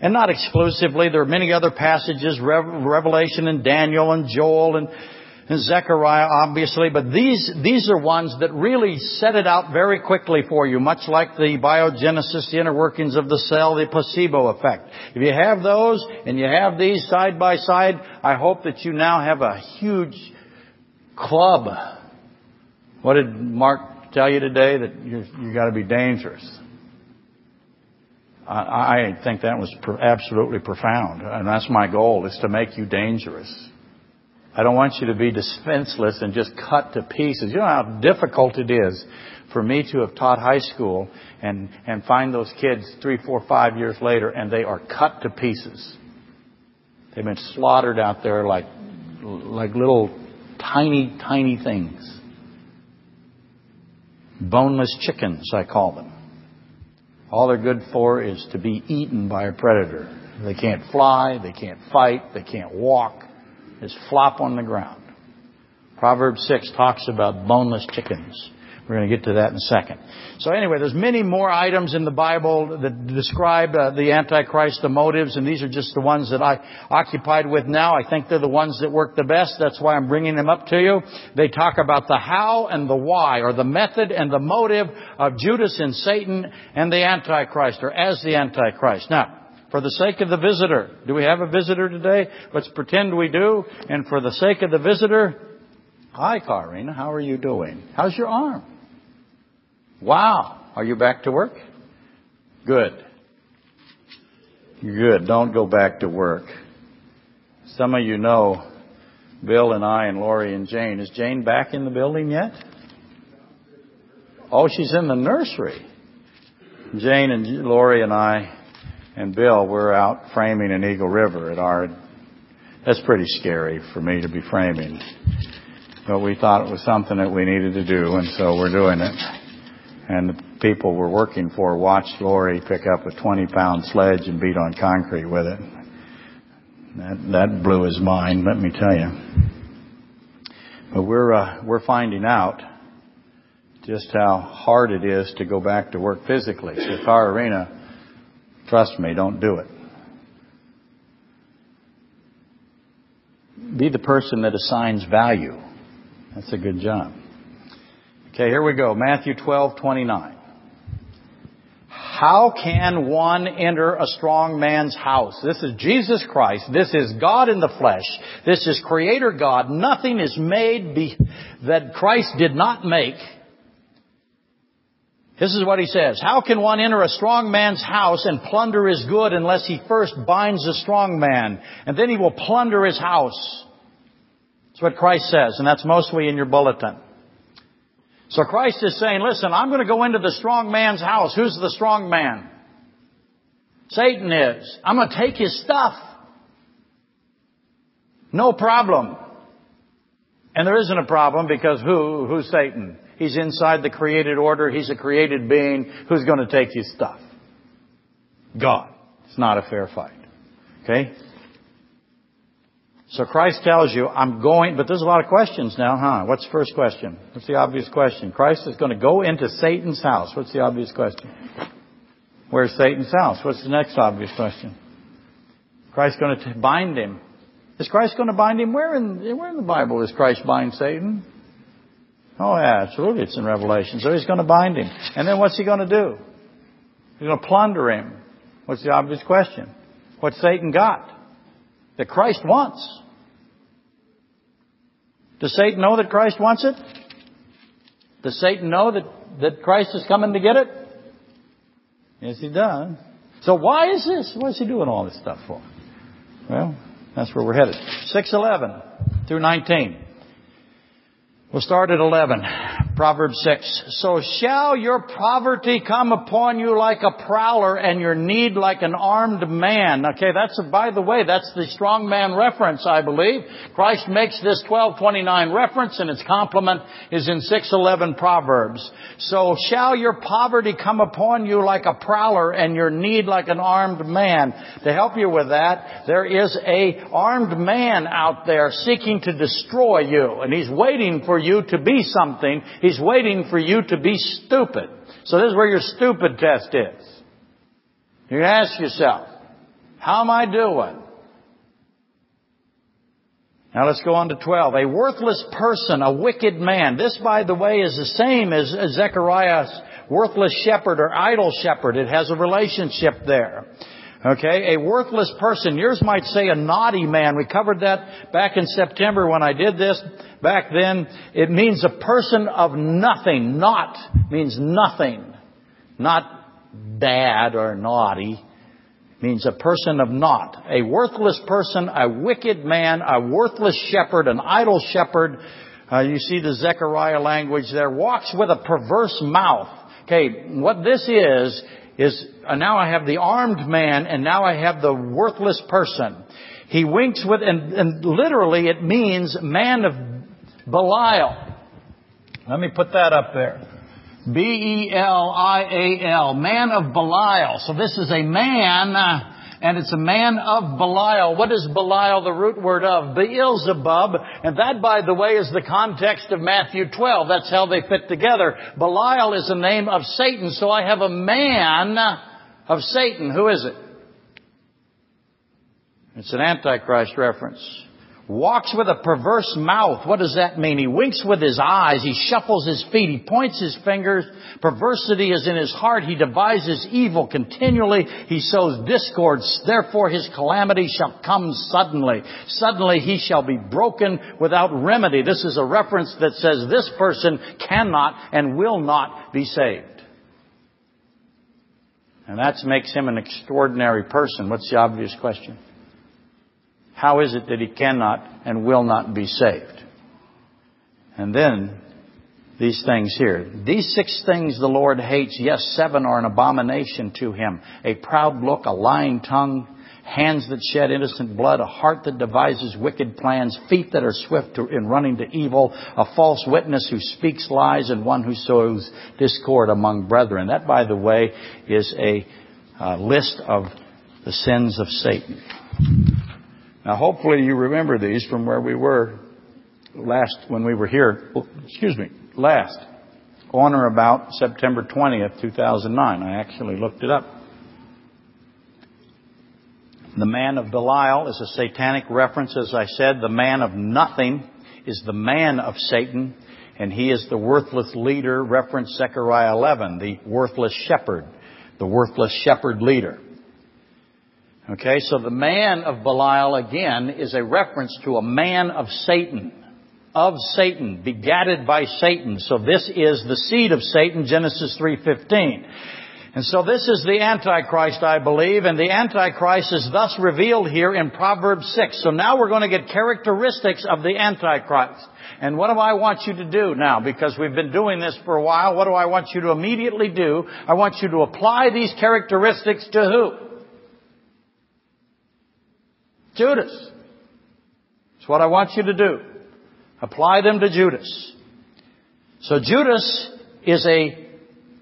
and not exclusively. There are many other passages, Revelation and Daniel and Joel and and Zechariah, obviously, but these, these are ones that really set it out very quickly for you, much like the biogenesis, the inner workings of the cell, the placebo effect. If you have those and you have these side by side, I hope that you now have a huge club. What did Mark tell you today? That you you got to be dangerous. I, think that was absolutely profound, and that's my goal: is to make you dangerous. I don't want you to be defenseless and just cut to pieces. You know how difficult it is for me to have taught high school and, and find those kids three, four, five years later and they are cut to pieces. They've been slaughtered out there like, like little tiny, tiny things. Boneless chickens, I call them. All they're good for is to be eaten by a predator. They can't fly, they can't fight, they can't walk Just flop on the ground. Proverbs 6 talks about boneless chickens. We're going to get to that in a second. So anyway, there's many more items in the Bible that describe uh, the Antichrist, the motives, and these are just the ones that I occupied with now. I think they're the ones that work the best. That's why I'm bringing them up to you. They talk about the how and the why, or the method and the motive of Judas and Satan and the Antichrist, or as the Antichrist. Now, for the sake of the visitor. Do we have a visitor today? Let's pretend we do. And for the sake of the visitor, hi, Karina. How are you doing? How's your arm? Wow. Are you back to work? Good. Good. Don't go back to work. Some of you know Bill and I and Lori and Jane. Is Jane back in the building yet? Oh, she's in the nursery. Jane and Lori and I and Bill, we're out framing in Eagle River at our, that's pretty scary for me to be framing. But we thought it was something that we needed to do, and so we're doing it. And the people we're working for watched Lori pick up a 20 pound sledge and beat on concrete with it. That, that blew his mind, let me tell you. But we're, uh, we're finding out just how hard it is to go back to work physically. So Karina Trust me, don't do it. Be the person that assigns value. That's a good job. Okay, here we go. Matthew 12, 29. How can one enter a strong man's house? This is Jesus Christ. This is God in the flesh. This is Creator God. Nothing is made be, that Christ did not make this is what he says. How can one enter a strong man's house and plunder his good unless he first binds the strong man? And then he will plunder his house. That's what Christ says, and that's mostly in your bulletin. So Christ is saying, listen, I'm going to go into the strong man's house. Who's the strong man? Satan is. I'm going to take his stuff. No problem. And there isn't a problem because who, who's Satan? He's inside the created order. He's a created being. Who's going to take his stuff? God. It's not a fair fight. Okay? So Christ tells you, I'm going, but there's a lot of questions now, huh? What's the first question? What's the obvious question? Christ is going to go into Satan's house. What's the obvious question? Where's Satan's house? What's the next obvious question? Christ's going to bind him. Is Christ going to bind him? Where in, where in the Bible does Christ bind Satan? Oh, yeah, absolutely. It's in Revelation. So he's going to bind him. And then what's he going to do? He's going to plunder him. What's the obvious question? What's Satan got that Christ wants? Does Satan know that Christ wants it? Does Satan know that, that Christ is coming to get it? Yes, he does. So why is this? What is he doing all this stuff for? Well, that's where we're headed. 611 through 19. We'll start at 11. Proverbs 6. So shall your poverty come upon you like a prowler and your need like an armed man. Okay, that's, by the way, that's the strong man reference, I believe. Christ makes this 1229 reference and its complement is in 611 Proverbs. So shall your poverty come upon you like a prowler and your need like an armed man. To help you with that, there is a armed man out there seeking to destroy you and he's waiting for you to be something. He's waiting for you to be stupid. So this is where your stupid test is. You ask yourself, how am I doing? Now let's go on to 12. A worthless person, a wicked man. This, by the way, is the same as Zechariah's worthless shepherd or idle shepherd. It has a relationship there. Okay, a worthless person. Yours might say a naughty man. We covered that back in September when I did this. Back then, it means a person of nothing. Not means nothing. Not bad or naughty. Means a person of naught. A worthless person, a wicked man, a worthless shepherd, an idle shepherd. Uh, you see the Zechariah language there. Walks with a perverse mouth. Okay, what this is, is uh, now I have the armed man and now I have the worthless person. He winks with, and, and literally it means man of Belial. Let me put that up there. B-E-L-I-A-L, man of Belial. So this is a man, uh, and it's a man of Belial. What is Belial the root word of? Beelzebub. And that, by the way, is the context of Matthew 12. That's how they fit together. Belial is the name of Satan. So I have a man of Satan. Who is it? It's an Antichrist reference. Walks with a perverse mouth. What does that mean? He winks with his eyes. He shuffles his feet. He points his fingers. Perversity is in his heart. He devises evil continually. He sows discords. Therefore his calamity shall come suddenly. Suddenly he shall be broken without remedy. This is a reference that says this person cannot and will not be saved. And that makes him an extraordinary person. What's the obvious question? How is it that he cannot and will not be saved? And then, these things here. These six things the Lord hates, yes, seven are an abomination to him. A proud look, a lying tongue, hands that shed innocent blood, a heart that devises wicked plans, feet that are swift in running to evil, a false witness who speaks lies, and one who sows discord among brethren. That, by the way, is a uh, list of the sins of Satan. Now, hopefully you remember these from where we were last, when we were here, excuse me, last, on or about September 20th, 2009. I actually looked it up. The man of Belial is a satanic reference, as I said. The man of nothing is the man of Satan, and he is the worthless leader, reference Zechariah 11, the worthless shepherd, the worthless shepherd leader. Okay, so the man of Belial again is a reference to a man of Satan. Of Satan, begatted by Satan. So this is the seed of Satan, Genesis 3.15. And so this is the Antichrist, I believe, and the Antichrist is thus revealed here in Proverbs 6. So now we're going to get characteristics of the Antichrist. And what do I want you to do now? Because we've been doing this for a while, what do I want you to immediately do? I want you to apply these characteristics to who? Judas. It's what I want you to do. Apply them to Judas. So Judas is a,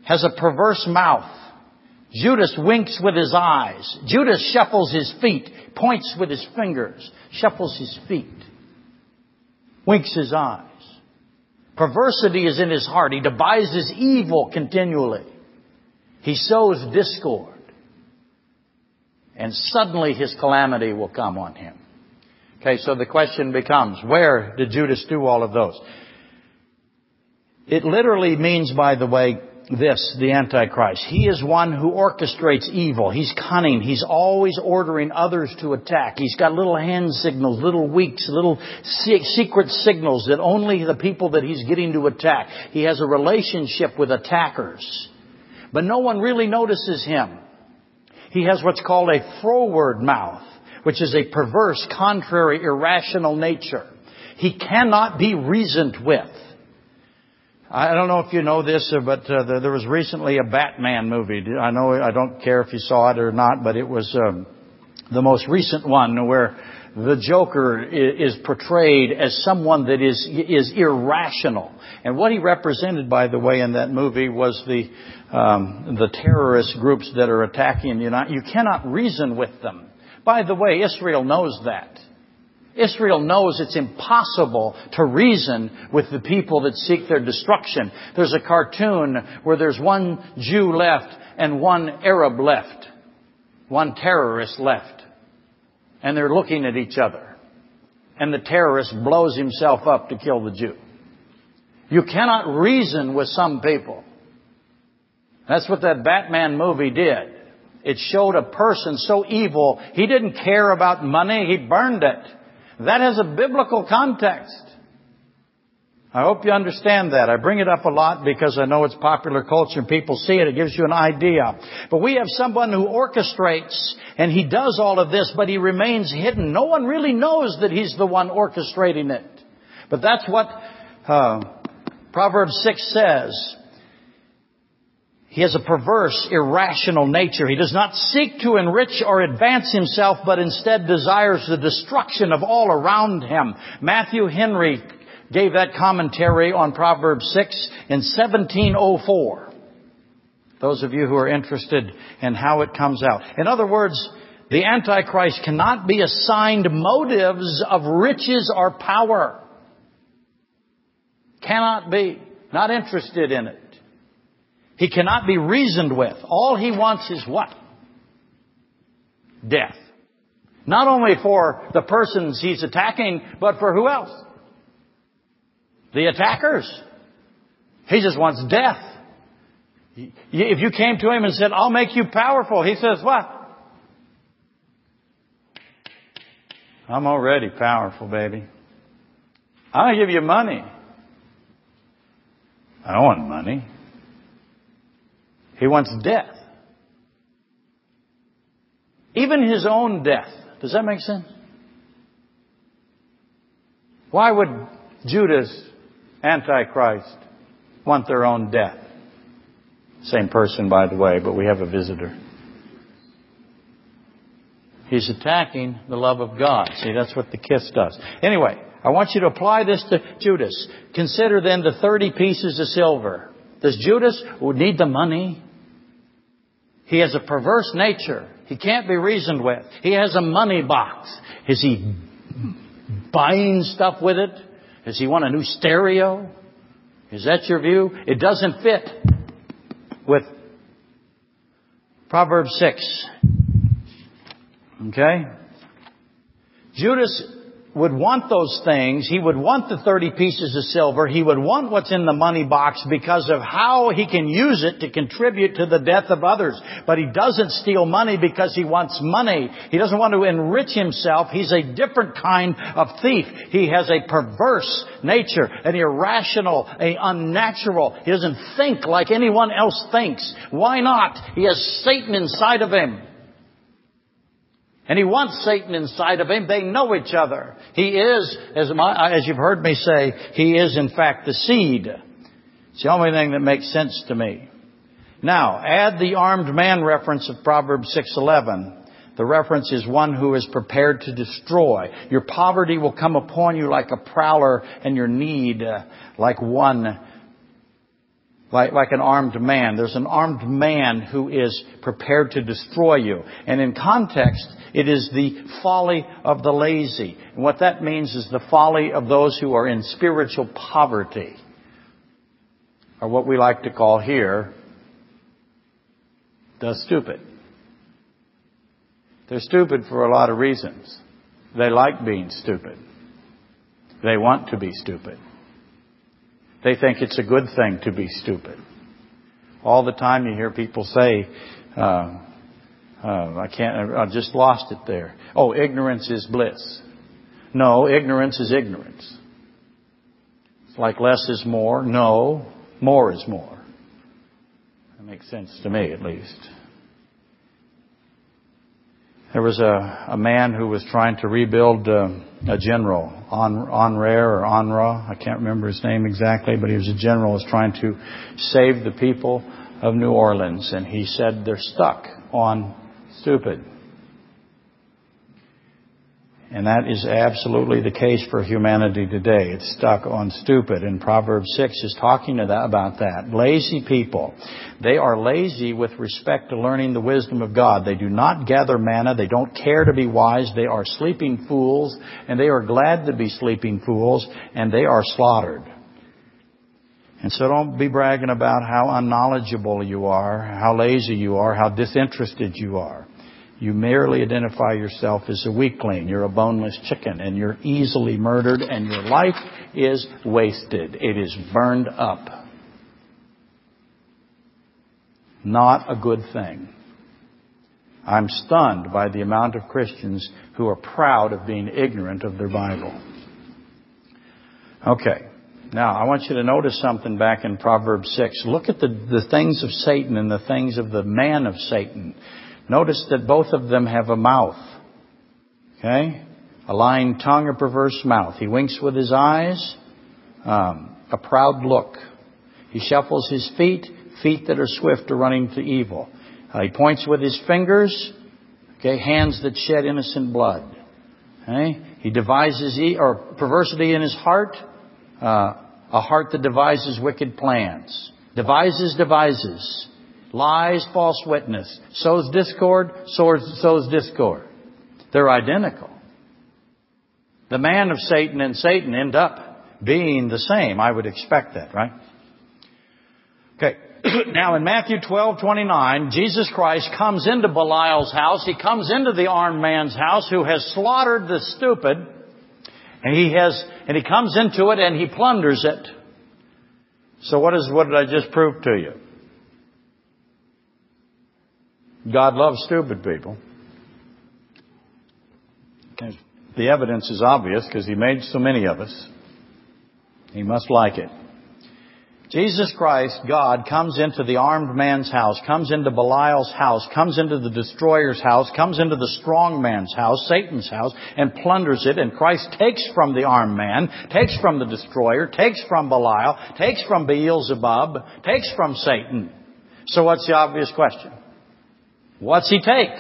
has a perverse mouth. Judas winks with his eyes. Judas shuffles his feet, points with his fingers, shuffles his feet, winks his eyes. Perversity is in his heart. He devises evil continually. He sows discord and suddenly his calamity will come on him. Okay, so the question becomes, where did Judas do all of those? It literally means, by the way, this, the Antichrist. He is one who orchestrates evil. He's cunning. He's always ordering others to attack. He's got little hand signals, little weeks, little secret signals that only the people that he's getting to attack. He has a relationship with attackers. But no one really notices him. He has what's called a froward mouth, which is a perverse, contrary, irrational nature. He cannot be reasoned with. I don't know if you know this, uh, but uh, there was recently a Batman movie. I know I don't care if you saw it or not, but it was um, the most recent one where the Joker is portrayed as someone that is is irrational. And what he represented, by the way, in that movie was the um, the terrorist groups that are attacking United. You cannot reason with them. By the way, Israel knows that. Israel knows it's impossible to reason with the people that seek their destruction. There's a cartoon where there's one Jew left and one Arab left. One terrorist left. And they're looking at each other. And the terrorist blows himself up to kill the Jew. You cannot reason with some people. That's what that Batman movie did. It showed a person so evil, he didn't care about money, he burned it. That has a biblical context. I hope you understand that. I bring it up a lot because I know it's popular culture and people see it. It gives you an idea. But we have someone who orchestrates and he does all of this, but he remains hidden. No one really knows that he's the one orchestrating it. But that's what uh, Proverbs 6 says. He has a perverse, irrational nature. He does not seek to enrich or advance himself, but instead desires the destruction of all around him. Matthew Henry gave that commentary on Proverbs 6 in 1704. Those of you who are interested in how it comes out. In other words, the Antichrist cannot be assigned motives of riches or power. Cannot be. Not interested in it. He cannot be reasoned with. All he wants is what? Death. Not only for the persons he's attacking, but for who else? The attackers. He just wants death. If you came to him and said, I'll make you powerful, he says, what? I'm already powerful, baby. I'll give you money. I don't want money. He wants death. Even his own death. Does that make sense? Why would Judas, Antichrist, want their own death? Same person, by the way, but we have a visitor. He's attacking the love of God. See, that's what the kiss does. Anyway, I want you to apply this to Judas. Consider then the 30 pieces of silver. Does Judas need the money? He has a perverse nature. He can't be reasoned with. He has a money box. Is he buying stuff with it? Does he want a new stereo? Is that your view? It doesn't fit with Proverbs 6. Okay? Judas would want those things. He would want the 30 pieces of silver. He would want what's in the money box because of how he can use it to contribute to the death of others. But he doesn't steal money because he wants money. He doesn't want to enrich himself. He's a different kind of thief. He has a perverse nature, an irrational, an unnatural. He doesn't think like anyone else thinks. Why not? He has Satan inside of him. And he wants Satan inside of him. They know each other. He is, as, my, as you've heard me say, he is in fact the seed. It's the only thing that makes sense to me. Now, add the armed man reference of Proverbs 6:11. The reference is one who is prepared to destroy. Your poverty will come upon you like a prowler and your need uh, like one like, like an armed man. There's an armed man who is prepared to destroy you. And in context, it is the folly of the lazy. And what that means is the folly of those who are in spiritual poverty. Or what we like to call here, the stupid. They're stupid for a lot of reasons. They like being stupid. They want to be stupid. They think it's a good thing to be stupid. All the time you hear people say, uh, uh, I can't, I just lost it there. Oh, ignorance is bliss. No, ignorance is ignorance. It's like less is more. No, more is more. That makes sense to me, at least. There was a, a man who was trying to rebuild uh, a general, On, Onre or Onra, I can't remember his name exactly, but he was a general, who was trying to save the people of New Orleans, and he said they're stuck on stupid. And that is absolutely the case for humanity today. It's stuck on stupid. And Proverbs 6 is talking about that. Lazy people. They are lazy with respect to learning the wisdom of God. They do not gather manna. They don't care to be wise. They are sleeping fools. And they are glad to be sleeping fools. And they are slaughtered. And so don't be bragging about how unknowledgeable you are, how lazy you are, how disinterested you are. You merely identify yourself as a weakling. You're a boneless chicken and you're easily murdered and your life is wasted. It is burned up. Not a good thing. I'm stunned by the amount of Christians who are proud of being ignorant of their Bible. Okay. Now, I want you to notice something back in Proverbs 6. Look at the, the things of Satan and the things of the man of Satan. Notice that both of them have a mouth. Okay? A lying tongue, a perverse mouth. He winks with his eyes, um, a proud look. He shuffles his feet, feet that are swift to running to evil. Uh, he points with his fingers, okay, hands that shed innocent blood. Okay? He devises, e- or perversity in his heart, uh, a heart that devises wicked plans. Devises, devises lies, false witness, sows discord, sows, discord. They're identical. The man of Satan and Satan end up being the same. I would expect that, right? Okay. now in Matthew 12, 29, Jesus Christ comes into Belial's house. He comes into the armed man's house who has slaughtered the stupid. And he has, and he comes into it and he plunders it. So what is, what did I just prove to you? God loves stupid people. The evidence is obvious because He made so many of us. He must like it. Jesus Christ, God, comes into the armed man's house, comes into Belial's house, comes into the destroyer's house, comes into the strong man's house, Satan's house, and plunders it. And Christ takes from the armed man, takes from the destroyer, takes from Belial, takes from Beelzebub, takes from Satan. So what's the obvious question? What's he take?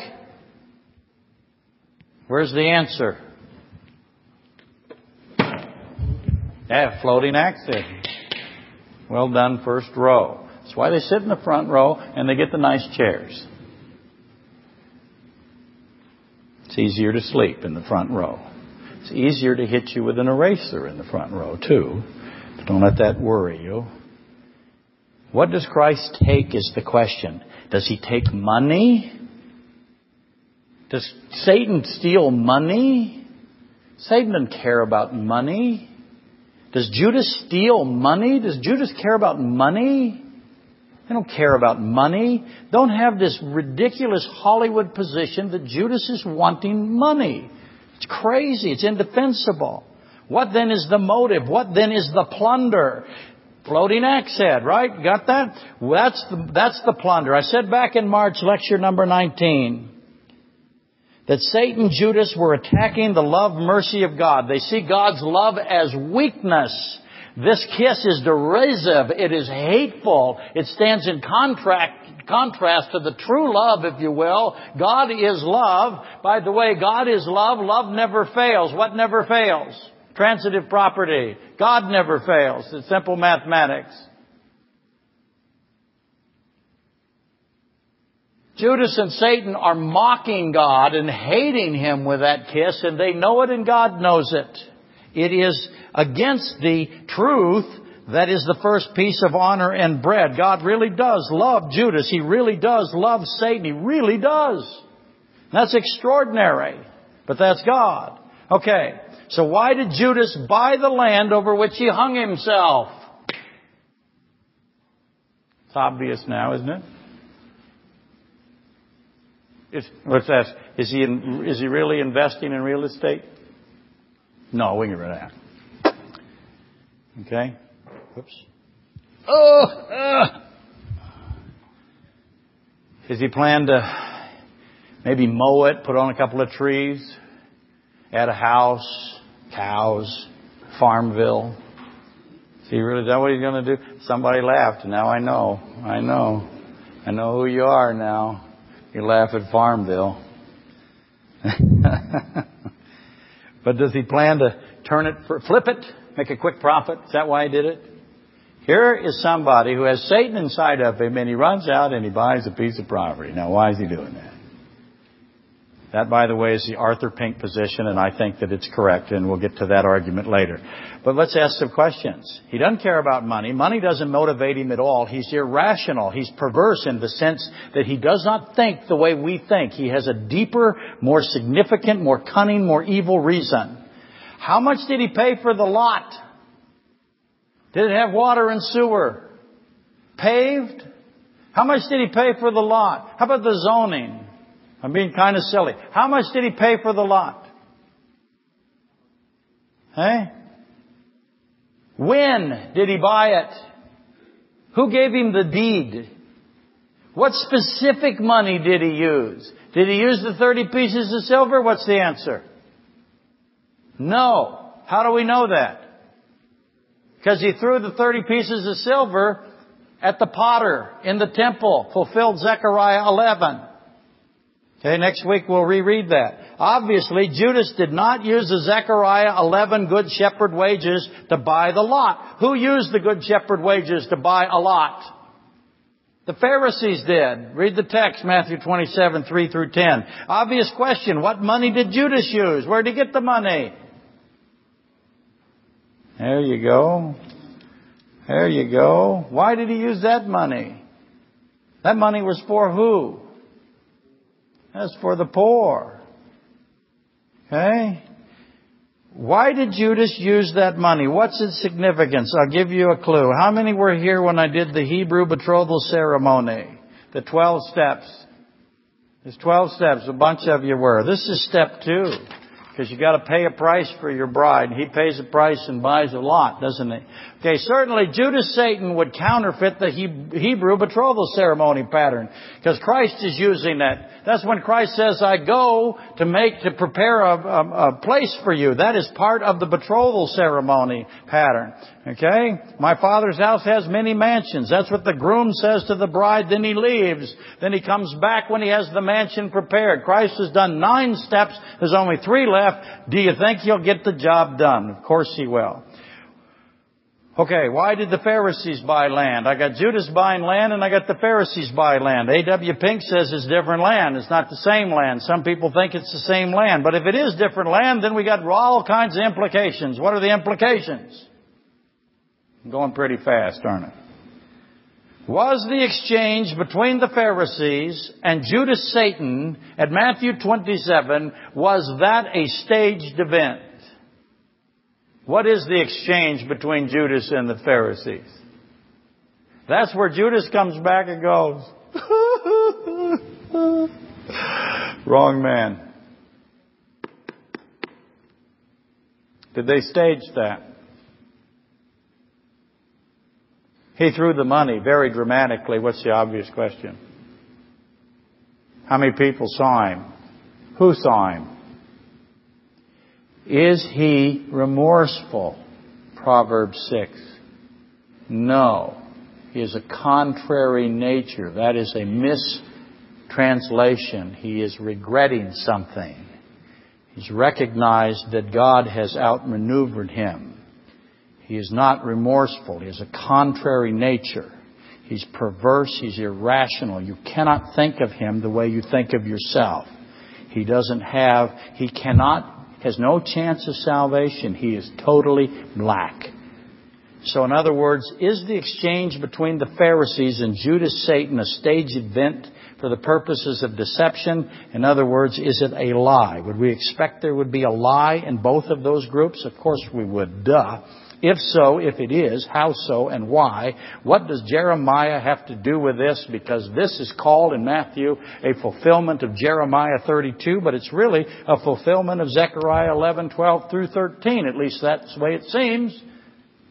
Where's the answer? Yeah, floating accident. Well done, first row. That's why they sit in the front row and they get the nice chairs. It's easier to sleep in the front row. It's easier to hit you with an eraser in the front row, too. But don't let that worry you. What does Christ take is the question. Does he take money? Does Satan steal money? Satan doesn't care about money. Does Judas steal money? Does Judas care about money? They don't care about money. Don't have this ridiculous Hollywood position that Judas is wanting money. It's crazy. It's indefensible. What then is the motive? What then is the plunder? Floating axe head, right? Got that? that's the, that's the plunder. I said back in March, lecture number 19, that Satan, Judas were attacking the love mercy of God. They see God's love as weakness. This kiss is derisive. It is hateful. It stands in contract, contrast to the true love, if you will. God is love. By the way, God is love. Love never fails. What never fails? Transitive property. God never fails. It's simple mathematics. Judas and Satan are mocking God and hating Him with that kiss, and they know it and God knows it. It is against the truth that is the first piece of honor and bread. God really does love Judas. He really does love Satan. He really does. That's extraordinary. But that's God. Okay. So why did Judas buy the land over which he hung himself? It's obvious now, isn't it? Is, let's ask, is he, in, is he really investing in real estate? No, we can get rid of that. Okay? Oops. Oh! Uh. He plan to maybe mow it, put on a couple of trees, add a house, cows, FarmVille? Is he really that what he's going to do? Somebody laughed. Now I know. I know. I know who you are now. You laugh at FarmVille. but does he plan to turn it, flip it, make a quick profit? Is that why he did it? Here is somebody who has Satan inside of him and he runs out and he buys a piece of property. Now why is he doing that? That, by the way, is the Arthur Pink position, and I think that it's correct, and we'll get to that argument later. But let's ask some questions. He doesn't care about money. Money doesn't motivate him at all. He's irrational. He's perverse in the sense that he does not think the way we think. He has a deeper, more significant, more cunning, more evil reason. How much did he pay for the lot? Did it have water and sewer? Paved? How much did he pay for the lot? How about the zoning? I'm being kind of silly. How much did he pay for the lot? Hey? When did he buy it? Who gave him the deed? What specific money did he use? Did he use the 30 pieces of silver? What's the answer? No. How do we know that? Because he threw the 30 pieces of silver at the potter in the temple, fulfilled Zechariah 11. Okay, next week we'll reread that. Obviously, Judas did not use the Zechariah 11 good shepherd wages to buy the lot. Who used the good shepherd wages to buy a lot? The Pharisees did. Read the text, Matthew 27, 3 through 10. Obvious question, what money did Judas use? Where did he get the money? There you go. There you go. Why did he use that money? That money was for who? That's for the poor. Okay? Why did Judas use that money? What's its significance? I'll give you a clue. How many were here when I did the Hebrew betrothal ceremony? The 12 steps. There's 12 steps. A bunch of you were. This is step two. Because you got to pay a price for your bride. He pays a price and buys a lot, doesn't he? Okay, certainly Judas Satan would counterfeit the Hebrew betrothal ceremony pattern. Because Christ is using that. That's when Christ says, I go to make, to prepare a, a, a place for you. That is part of the betrothal ceremony pattern. Okay? My father's house has many mansions. That's what the groom says to the bride. Then he leaves. Then he comes back when he has the mansion prepared. Christ has done nine steps. There's only three left. Do you think he'll get the job done? Of course he will. Okay, why did the Pharisees buy land? I got Judas buying land and I got the Pharisees buy land. A.W. Pink says it's different land. It's not the same land. Some people think it's the same land. But if it is different land, then we got all kinds of implications. What are the implications? I'm going pretty fast, aren't I? Was the exchange between the Pharisees and Judas Satan at Matthew 27, was that a staged event? What is the exchange between Judas and the Pharisees? That's where Judas comes back and goes, Wrong man. Did they stage that? He threw the money very dramatically. What's the obvious question? How many people saw him? Who saw him? Is he remorseful? Proverbs 6. No. He is a contrary nature. That is a mistranslation. He is regretting something. He's recognized that God has outmaneuvered him. He is not remorseful. He has a contrary nature. He's perverse. He's irrational. You cannot think of him the way you think of yourself. He doesn't have, he cannot has no chance of salvation. He is totally black. So in other words, is the exchange between the Pharisees and Judas Satan a staged event for the purposes of deception? In other words, is it a lie? Would we expect there would be a lie in both of those groups? Of course we would. Duh. If so, if it is, how so and why? What does Jeremiah have to do with this? Because this is called in Matthew a fulfillment of Jeremiah 32, but it's really a fulfillment of Zechariah 11, 12 through 13. At least that's the way it seems.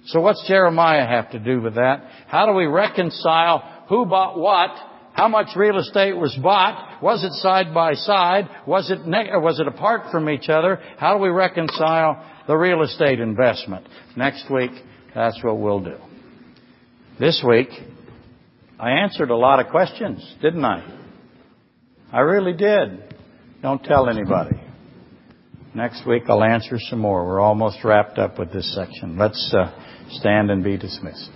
So what's Jeremiah have to do with that? How do we reconcile who bought what? How much real estate was bought? Was it side by side? Was it ne- was it apart from each other? How do we reconcile the real estate investment? Next week, that's what we'll do. This week, I answered a lot of questions, didn't I? I really did. Don't tell anybody. Next week I'll answer some more. We're almost wrapped up with this section. Let's uh, stand and be dismissed.